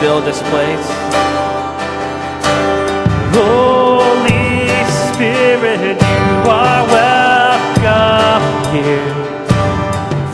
fill this place. Holy Spirit, you are welcome here.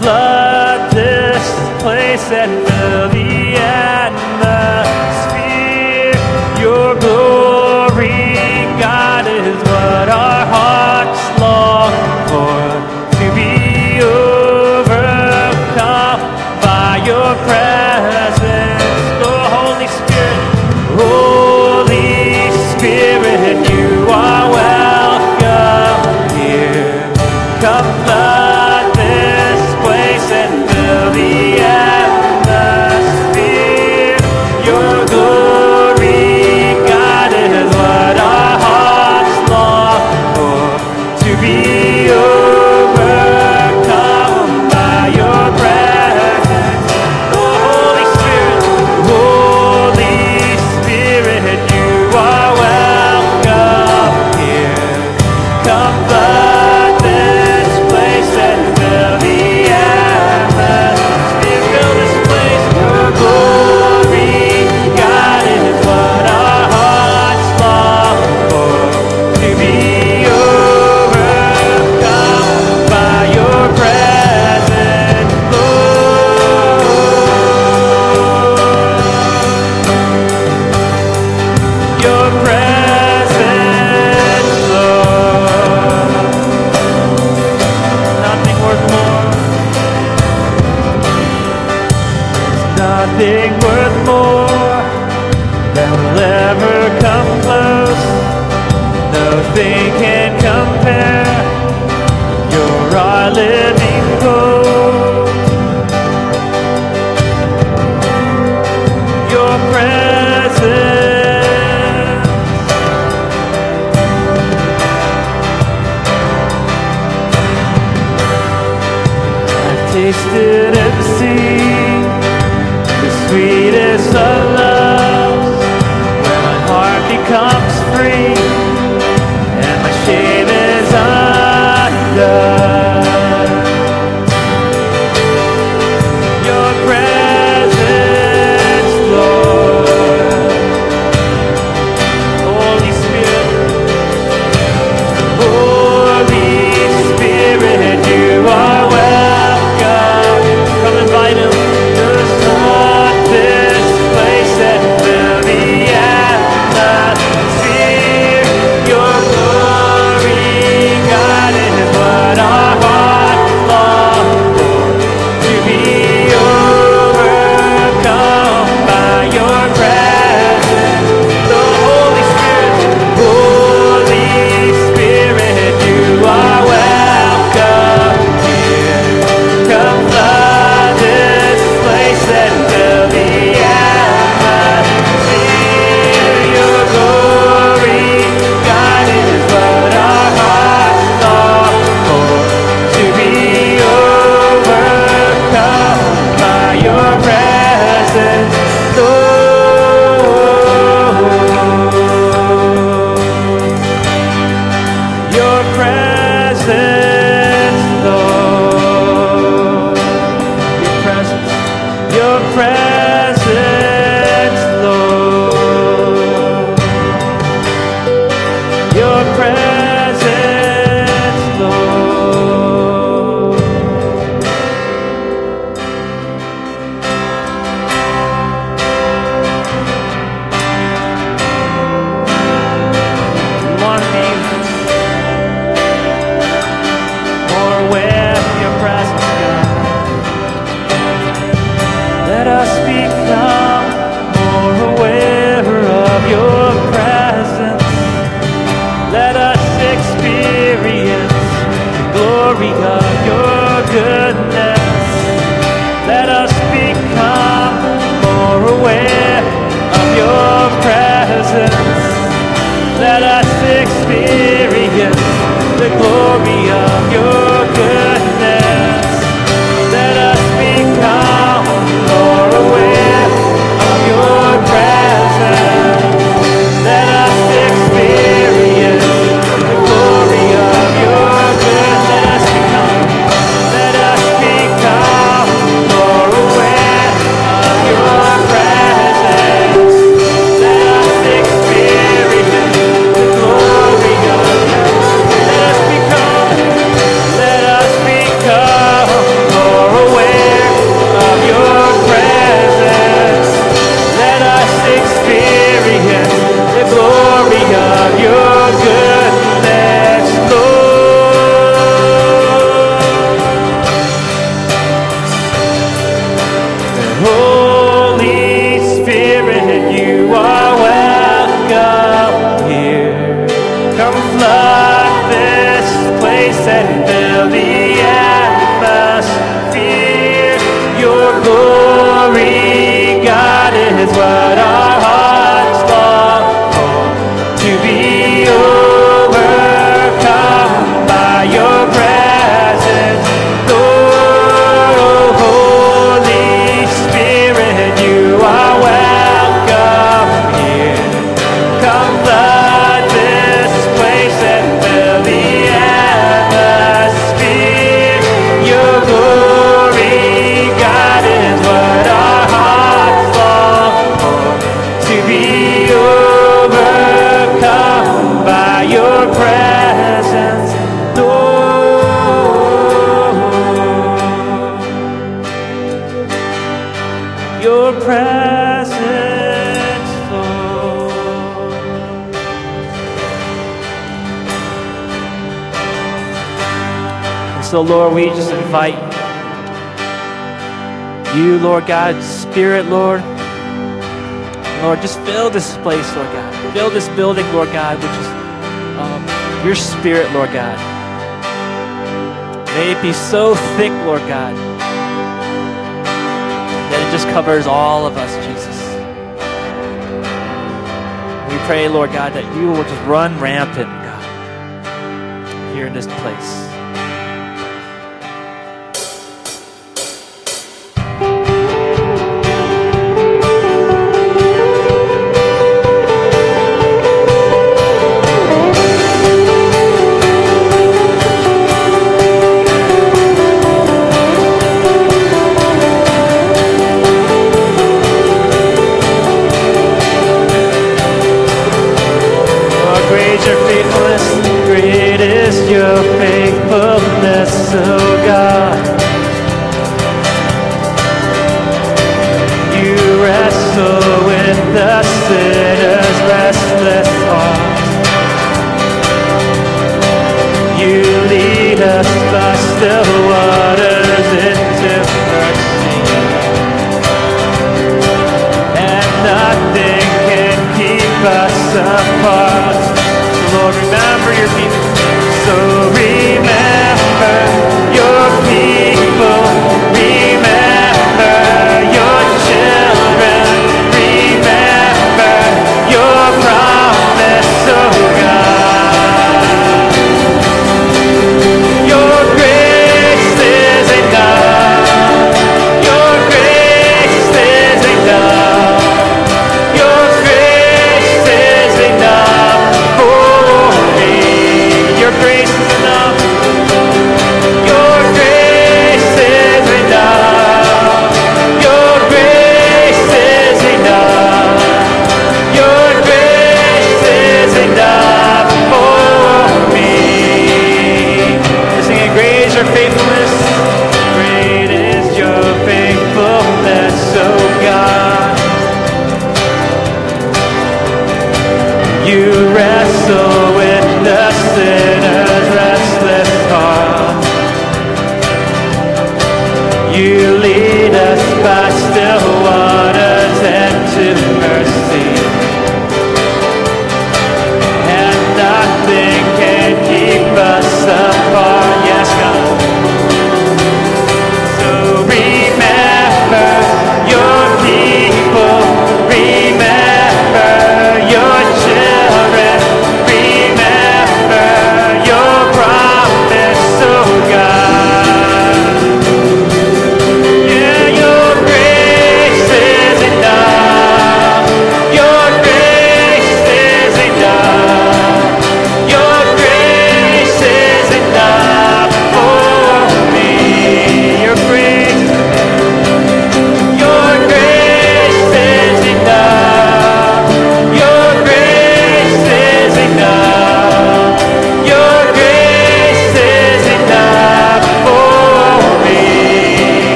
Flood this place and nothing can compare. You're our living. let us experience the glory of So, Lord, we just invite you, Lord God, Spirit, Lord. Lord, just fill this place, Lord God. Fill this building, Lord God, which is um, your Spirit, Lord God. May it be so thick, Lord God, that it just covers all of us, Jesus. We pray, Lord God, that you will just run rampant, God, here in this place.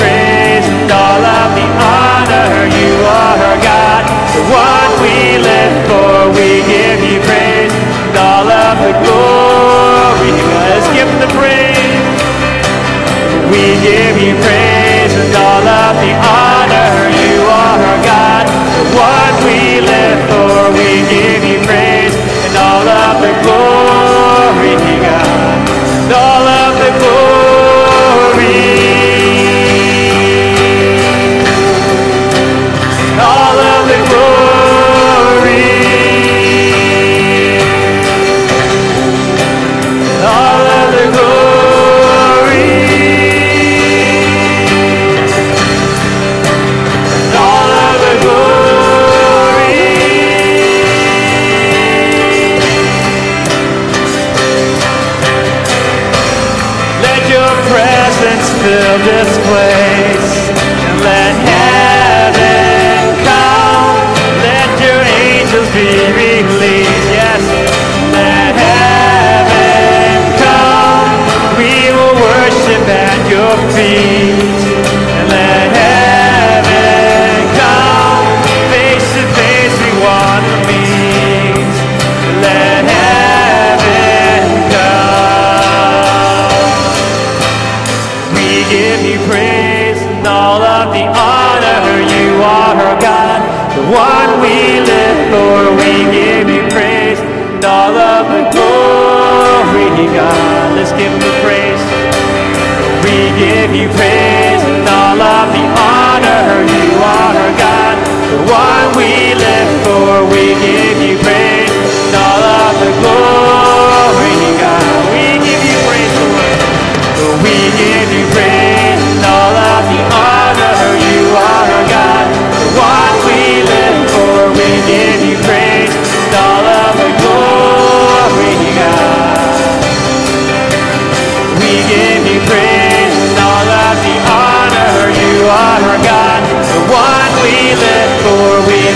praise and all of the honor. You are our God, the one we live for. We give you praise and all of the glory. Let's give the praise. We give you praise and all of the honor. You are our God, the one we live for.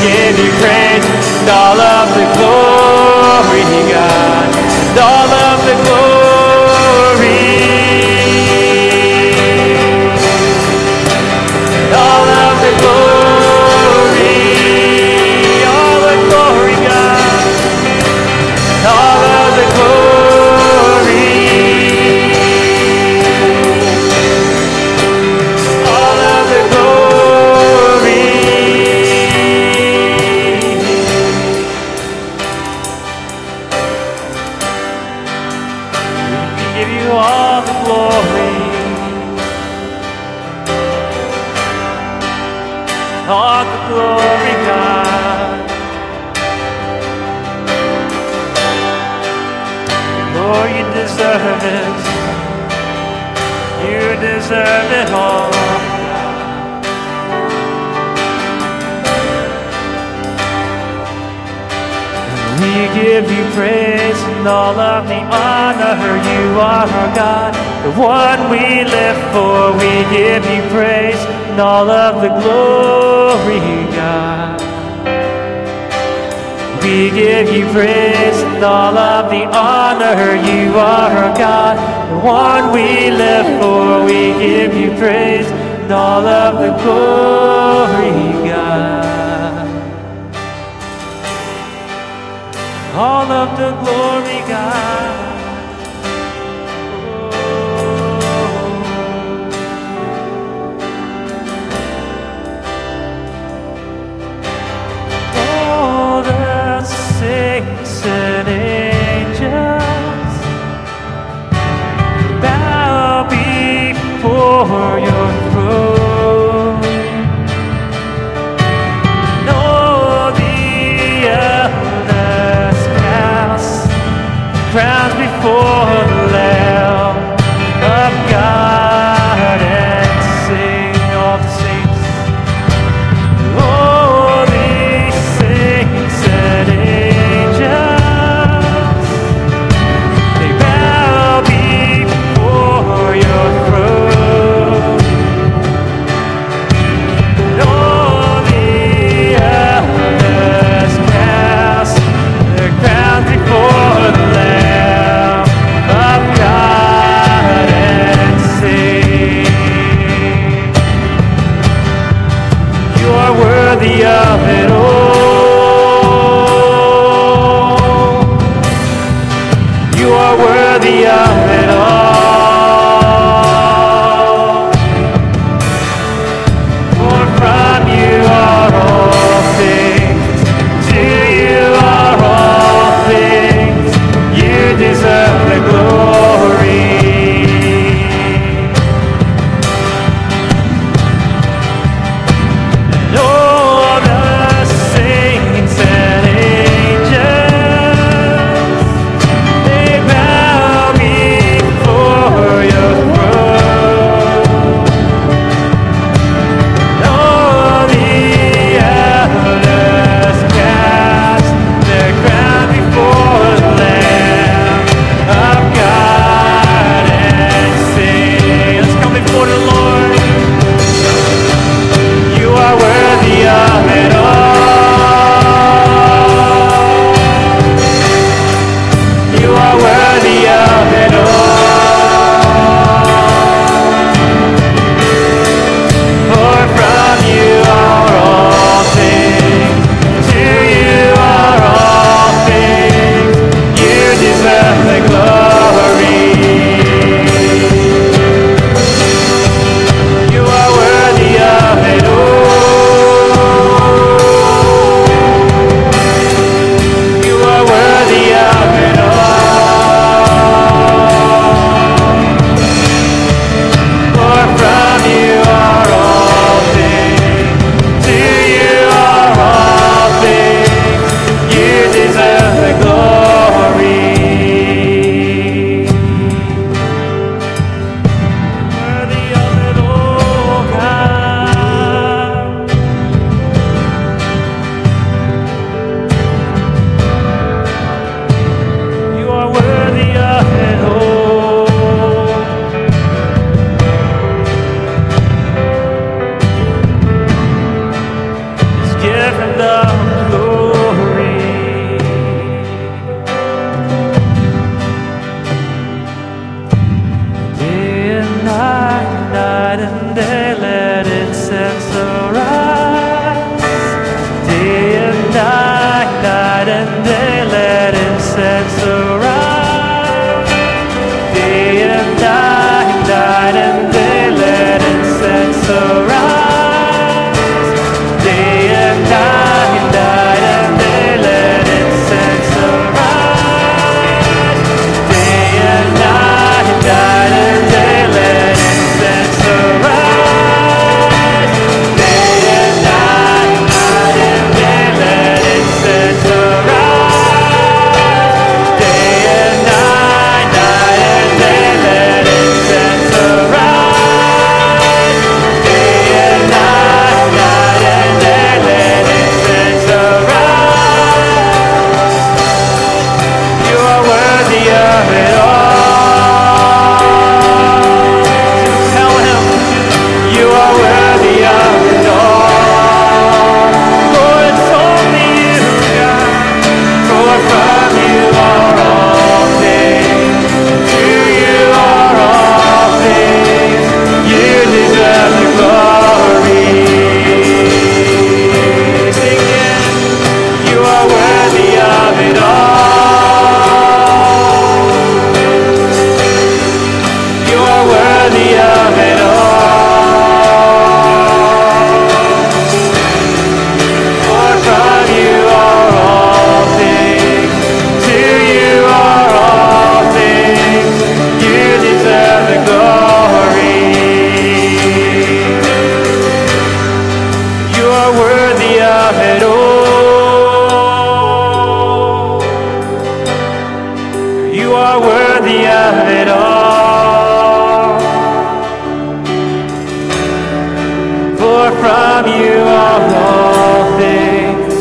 give you all of the glory, God. for you deserve it. You deserve it all. We give you praise and all of the honor. You are our God, the one we live for. We give you praise and all of the glory, God. We give you praise and all of the honor. You are our God, the one we live for. We give you praise and all of the glory, God. all of the glory, God. From you are all things,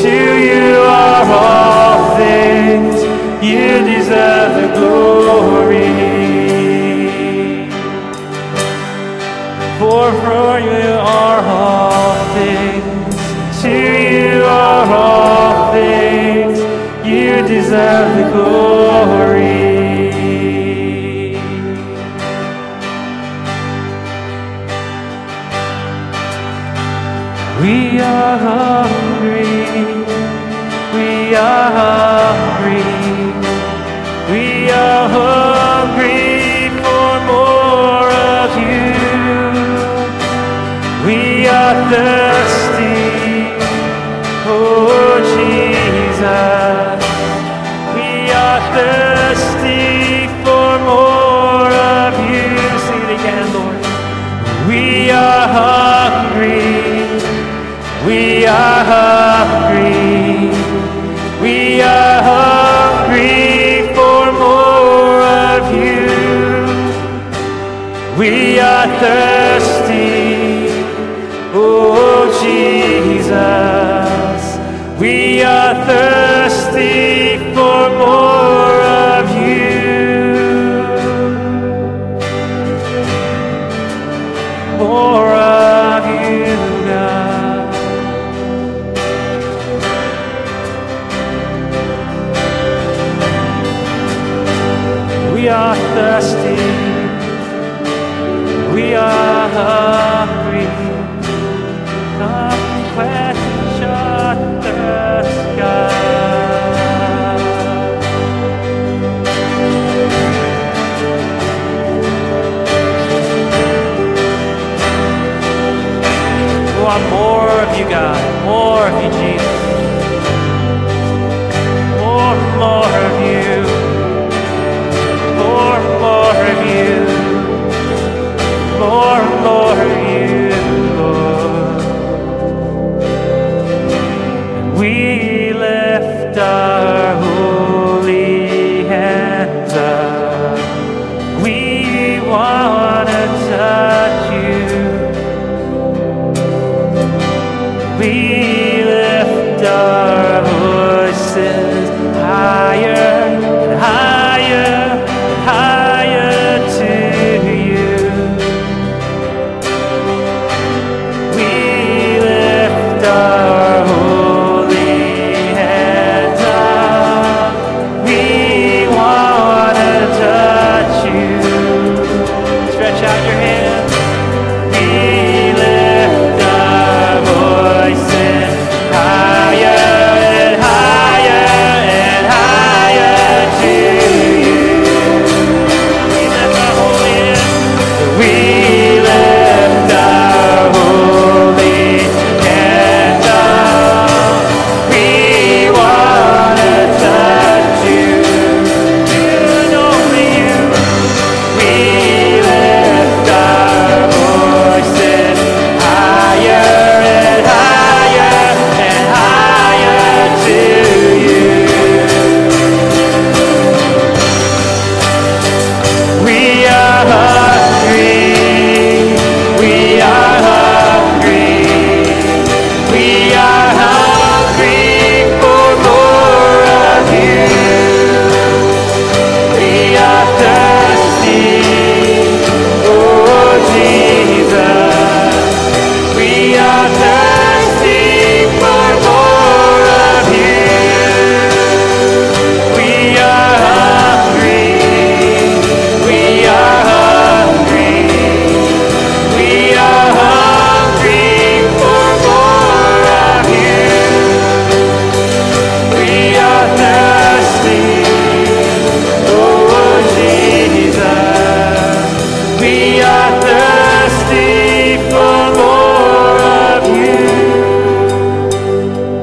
to you are all things, you deserve the glory. For from you are all things, to you are all things, you deserve the glory. We